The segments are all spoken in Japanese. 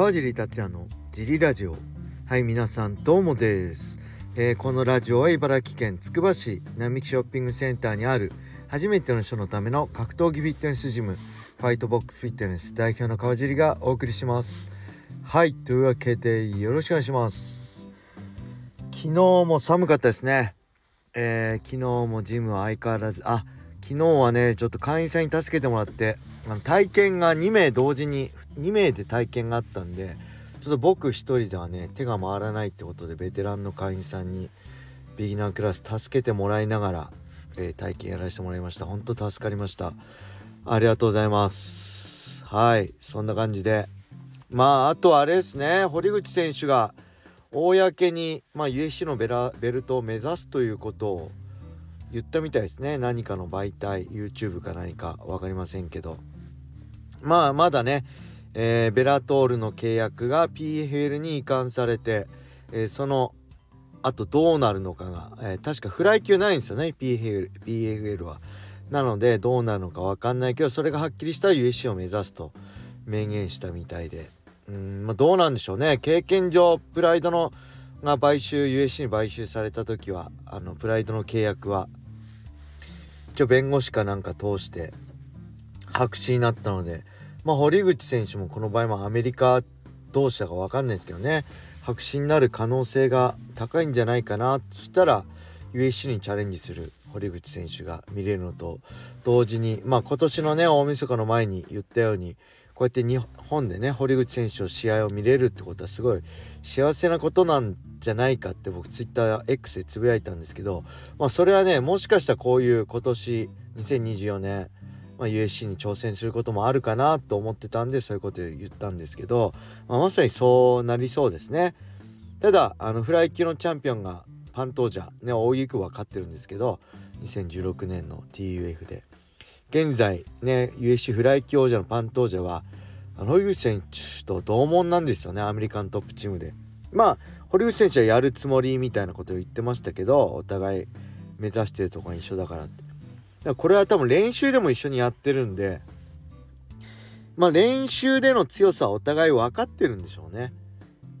川尻達也のジリラジオ。はい皆さんどうもです、えー、このラジオは茨城県つくば市並木ショッピングセンターにある初めての人のための格闘技フィットネスジムファイトボックスフィットネス代表の川尻がお送りします。はいというわけでよろしくお願いします。昨日も寒かったですね。えー、昨日もジムは相変わらずあ昨日はねちょっと会員さんに助けてもらってあの体験が2名同時に2名で体験があったんでちょっと僕1人ではね手が回らないってことでベテランの会員さんにビギナークラス助けてもらいながら、えー、体験やらせてもらいました。本当助かりました。ありがとうございます。はいそんな感じで。まああとはあれですね。堀口選手が公に、まあ、USC のベラベルトを目指すということを言ったみたいですね。何かの媒体 YouTube か何か分かりませんけど。まあまだね、えー、ベラトールの契約が PFL に移管されて、えー、そのあとどうなるのかが、えー、確かフライ級ないんですよね PFL, PFL は。なのでどうなるのか分かんないけどそれがはっきりした USC を目指すと明言したみたいで。うんまあどうなんでしょうね。経験上プライドのが買収 USC に買収された時はあのプライドの契約は一応弁護士かなんか通して白紙になったのでまあ堀口選手もこの場合もアメリカ同士だか分かんないですけどね。白紙になる可能性が高いんじゃないかな。そしたら USC にチャレンジする堀口選手が見れるのと同時にまあ今年のね大晦日の前に言ったようにこうやって日本でね堀口選手の試合を見れるってことはすごい幸せなことなんじゃないかって僕 TwitterX でつぶやいたんですけど、まあ、それはねもしかしたらこういう今年2024年、まあ、USC に挑戦することもあるかなと思ってたんでそういうこと言ったんですけど、まあ、まさにそうなりそうですね。ただあのフライ級のチャンピオンがパントージャね大きく分かってるんですけど2016年の TUF で現在ね USC フライ級王者のパントージャは堀口選手と同門なんですよねアメリカントップチームで。まあ堀口選手はやるつもりみたいなことを言ってましたけどお互い目指してるとこが一緒だからってだからこれは多分練習でも一緒にやってるんでまあ練習での強さはお互い分かってるんでしょうね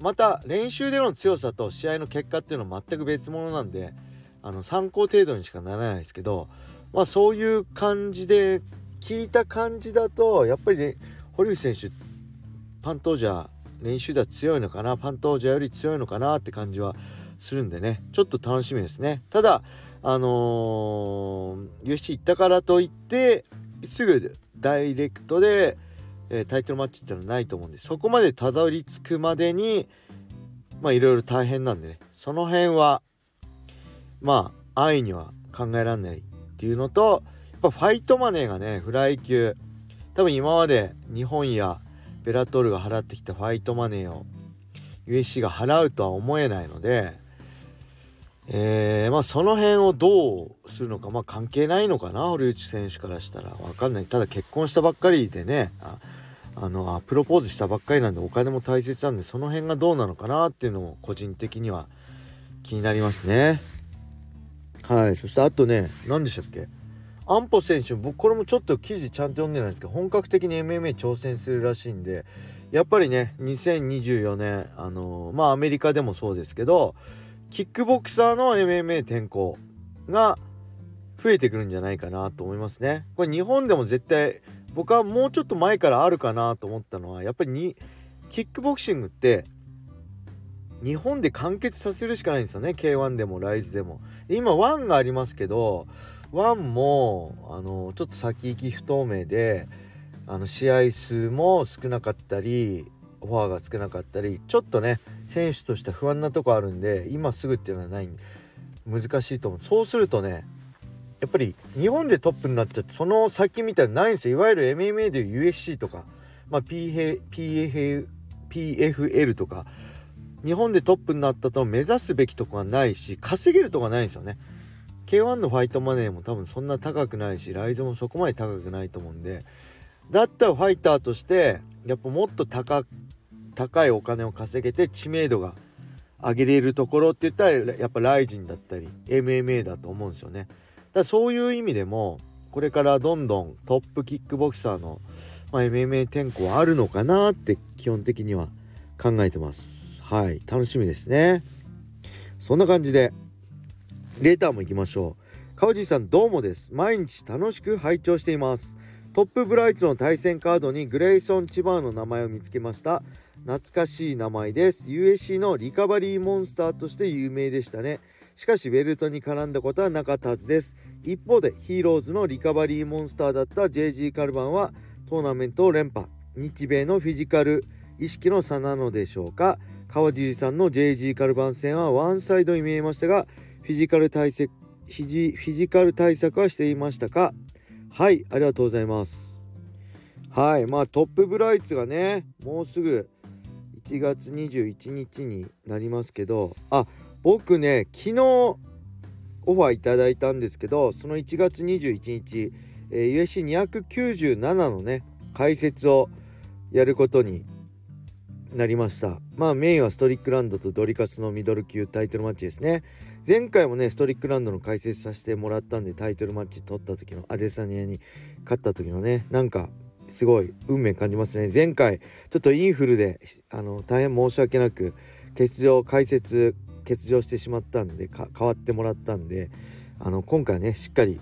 また練習での強さと試合の結果っていうのは全く別物なんであの参考程度にしかならないですけどまあそういう感じで聞いた感じだとやっぱり、ね、堀口選手パントージャー練習では強いのかなパントージャーより強いのかなって感じはするんでねちょっと楽しみですね。ただあのー、UFC 行ったからといってすぐダイレクトで、えー、タイトルマッチってのはないと思うんでそこまでたどり着くまでにまあいろいろ大変なんでねその辺はまあ安易には考えられないっていうのとやっぱファイトマネーがねフライ級。多分今まで日本やベラトールが払ってきたファイトマネーを USC が払うとは思えないので、えー、まあその辺をどうするのかまあ関係ないのかな堀内選手からしたら。分かんない。ただ結婚したばっかりでねああのプロポーズしたばっかりなんでお金も大切なんでその辺がどうなのかなっていうのも個人的には気になりますね。はいそしてあとね何でしたっけ？安保選手僕これもちょっと記事ちゃんと読んでないんですけど本格的に MMA 挑戦するらしいんでやっぱりね2024年あのー、まあアメリカでもそうですけどキックボクサーの MMA 転向が増えてくるんじゃないかなと思いますね。これ日本でも絶対僕はもうちょっと前からあるかなと思ったのはやっぱりにキックボクシングって日本で完結させるしかないんですよね。K1 でもライズでも。今1がありますけど1もあのちょっと先行き不透明であの試合数も少なかったりオファーが少なかったりちょっとね選手として不安なとこあるんで今すぐっていうのはない難しいと思う。そうするとねやっぱり日本でトップになっちゃってその先みたいなないんですよ。いわゆる MMA でいう USC とか、まあ、PFL とか日本でトップになったと目指すべきとこはないし稼げるとこはないんですよね。K1 のファイトマネーも多分そんな高くないしライズもそこまで高くないと思うんで。だったらファイターとしてやっぱもっと高高いお金を稼げて知名度が上げれるところって言ったらやっぱライジンだったり MMA だと思うんですよね。だからそういう意味でもこれからどんどんトップキックボクサーの、まあ、MMA 転向はあるのかなって基本的には考えてます。はい楽しみですね。そんな感じでレターも行きましょう。川地さんどうもです。毎日楽しく拝聴しています。トップブライツの対戦カードにグレイソン・チバーの名前を見つけました。懐かしい名前です。USC のリカバリーモンスターとして有名でしたね。しかしベルトに絡んだことはなかったはずです。一方でヒーローズのリカバリーモンスターだった JG カルバンはトーナメントを連覇。日米のフィジカル意識の差なのでしょうか。川尻さんの JG カルバン戦はワンサイドに見えましたがフィジカル対策フィジカル対策はしていましたか？はいありがとうございます。はいまあトップブライツがねもうすぐ1月21日になりますけどあ僕ね昨日オファーいただいたんですけどその1月21日、えー、USC297 のね解説をやることになりました。まあメインはストリックランドとドリカスのミドル級タイトルマッチですね。前回もねストリックランドの解説させてもらったんでタイトルマッチ取った時のアデサニアに勝った時のねなんかすごい運命感じますね。前回ちょっとインフルであの大変申し訳なく欠場解説欠場してしまったんでか変わってもらったんであの今回ねしっかり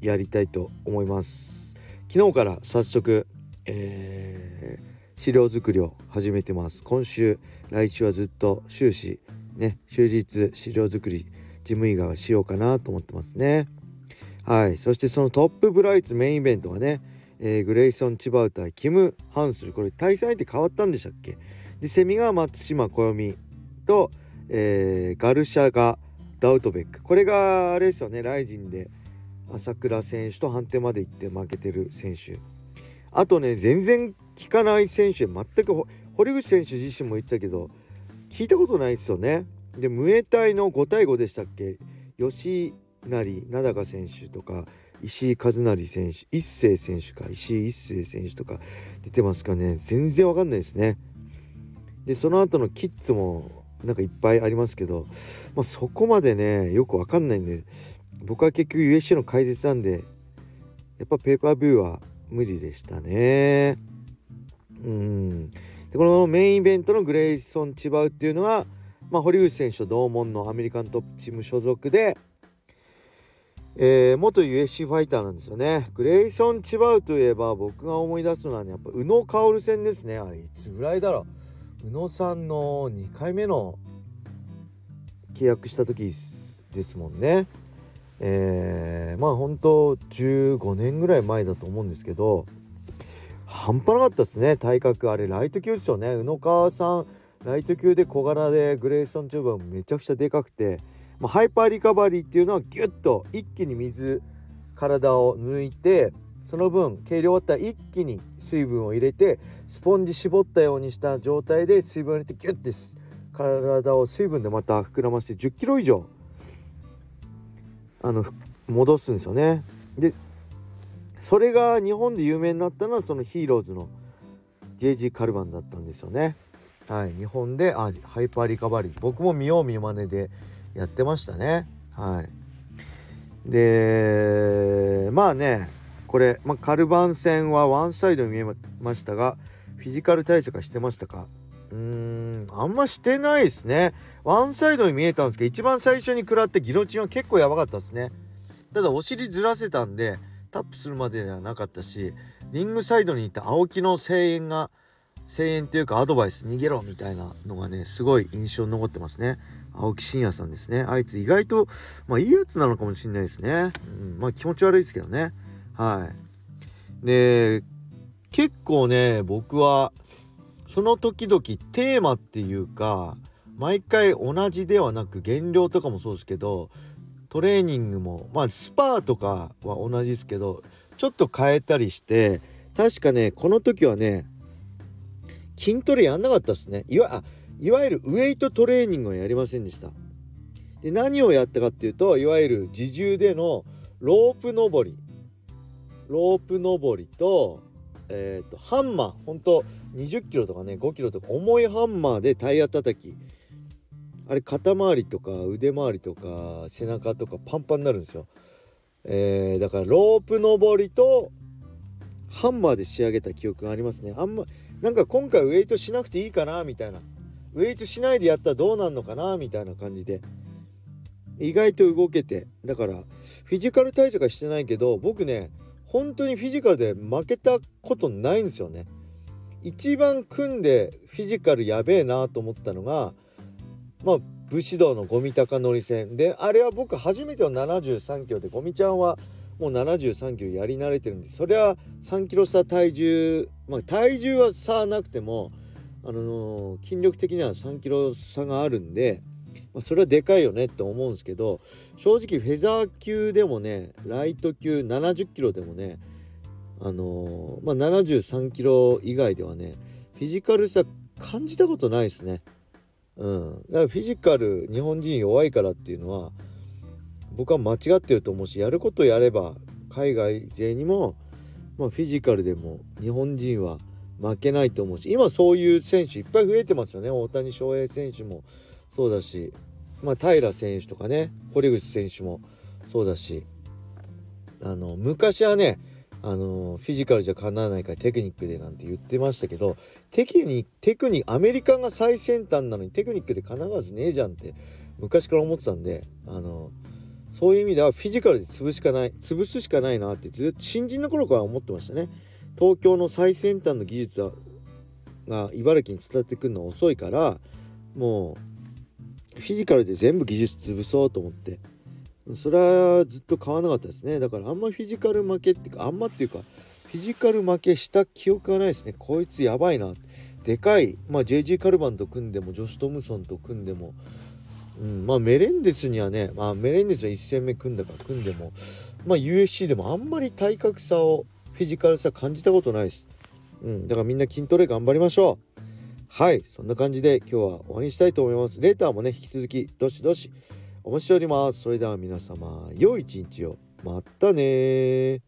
やりたいと思います。昨日から早速、えー、資料作りを始めてます。今週来週はずっと終始ね終日資料作り事務以外はしようかなと思ってますね。はい。そしてそのトップブライツメインイベントがね、えー、グレイソン・チバウ対キム・ハンスル。これ対戦相手変わったんでしたっけ？でセミが松島暦とえー、ガルシャガ・ダウトベック。これがあれですよね。ライジンで朝倉選手と判定まで行って負けてる選手。あとね全然聞かない選手全く堀口選手自身も言ってたけど聞いたことないですよね。でムエタイの5対5でしたっけ？吉成名高選手とか石井和成選手一星選手か石井一星選手とか出てますかね。全然わかんないですね。でその後のキッズもなんかいっぱいありますけど、まあ、そこまでねよくわかんないんで僕は結局 USC の解説なんでやっぱペーパービューは無理でしたね。うん。でこのメインイベントのグレイソン・チバウっていうのは、まあ、堀口選手と同門のアメリカントップチーム所属で、えー、元 USC ファイターなんですよね。グレイソン・チバウといえば僕が思い出すのはねやっぱ宇野薫戦ですね。あれいつぐらいだろう。宇野さんの2回目の契約した時ですもんね。えー、まあ本当15年ぐらい前だと思うんですけど半端なかったですね体格。あれライト級ですよね。宇野薫さんライト級で小柄でグレイソン・ティバウめちゃくちゃでかくて、まあ、ハイパーリカバリーっていうのはギュッと一気に水分を抜いてその分計量終わったら一気に水分を入れてスポンジ絞ったようにした状態で水分を入れてギュッて体を水分でまた膨らませて1 0キロ以上あの戻すんですよね。でそれが日本で有名になったのはそのヒーローズの JG カルバンだったんですよね。はい、日本であハイパーリカバリー。僕も見よう見まねでやってましたね。はい、でまあねこれ、まあ、カルバン戦はワンサイドに見えましたがフィジカル対策はしてましたか？うーんあんましてないですね。ワンサイドに見えたんですけど一番最初に食らってギロチンは結構やばかったですね。ただお尻ずらせたんでタップするまでではなかったしリングサイドに行った青木の声援が声援というかアドバイス逃げろみたいなのがねすごい印象に残ってますね。青木真也さんですね。あいつ意外とまあいいやつなのかもしれないですね、うん、まあ気持ち悪いですけどね。はい。で結構ね僕はその時々テーマっていうか毎回同じではなく減量とかもそうですけどトレーニングもまあスパーとかは同じですけどちょっと変えたりして確かねこの時はね筋トレやんなかったっすね。いわいわゆるウエイトトレーニングはやりませんでした。で何をやったかっていうといわゆる自重でのロープ登り。ロープ登りと,、えーと、ハンマー。ほんと20キロとかね5キロとか重いハンマーでタイヤ叩き。あれ肩周りとか腕周りとか背中とかパンパンになるんですよ、えー、だからロープ登りとハンマーで仕上げた記憶がありますね。あんまなんか今回ウエイトしなくていいかなみたいな。ウェイトしないでやったらどうなんのかなみたいな感じで。意外と動けて。だからフィジカル対策はしてないけど僕ね本当にフィジカルで負けたことないんですよね。一番組んでフィジカルやべえなと思ったのがまあ武士道のゴミ高乗り戦であれは僕初めての73キロでゴミちゃんはもう73キロやり慣れてるんでそりゃ3キロ差体重まあ体重は差なくてもあのー、筋力的には3キロ差があるんで、まあ、それはでかいよねって思うんですけど正直フェザー級でもねライト級70キロでもねあのー、まあ、73キロ以外ではねフィジカルさ感じたことないですね。うん、だからフィジカル日本人弱いからっていうのは僕は間違ってると思うしやることやれば海外勢にも、まあ、フィジカルでも日本人は負けないと思うし今そういう選手いっぱい増えてますよね。大谷翔平選手もそうだし、まあ、平選手とかね堀口選手もそうだしあの昔はねあのフィジカルじゃかなわないからテクニックでなんて言ってましたけどテクニテクニアメリカが最先端なのにテクニックでかなわずねえじゃんって昔から思ってたんであのそういう意味ではフィジカルで潰しかない潰すしかないなってずっと新人の頃から思ってましたね。東京の最先端の技術はが茨城に伝わってくるのは遅いからもうフィジカルで全部技術潰そうと思ってそれはずっと買わなかったですね。だからあんまフィジカル負けっていうかあんまっていうかフィジカル負けした記憶がないですね。こいつやばいな。でかい。まあ JG カルバンと組んでもジョシュ・トムソンと組んでも。うん、まあメレンデスにはね、まあ、メレンデスは1戦目組んだから組んでも。まあ UFC でもあんまり体格差をフィジカルさ感じたことないです。うん、だからみんな筋トレ頑張りましょう。はい、そんな感じで今日は終わりにしたいと思います。レーターもね、引き続きどしどしお待ちしております。それでは皆様、良い一日を。またね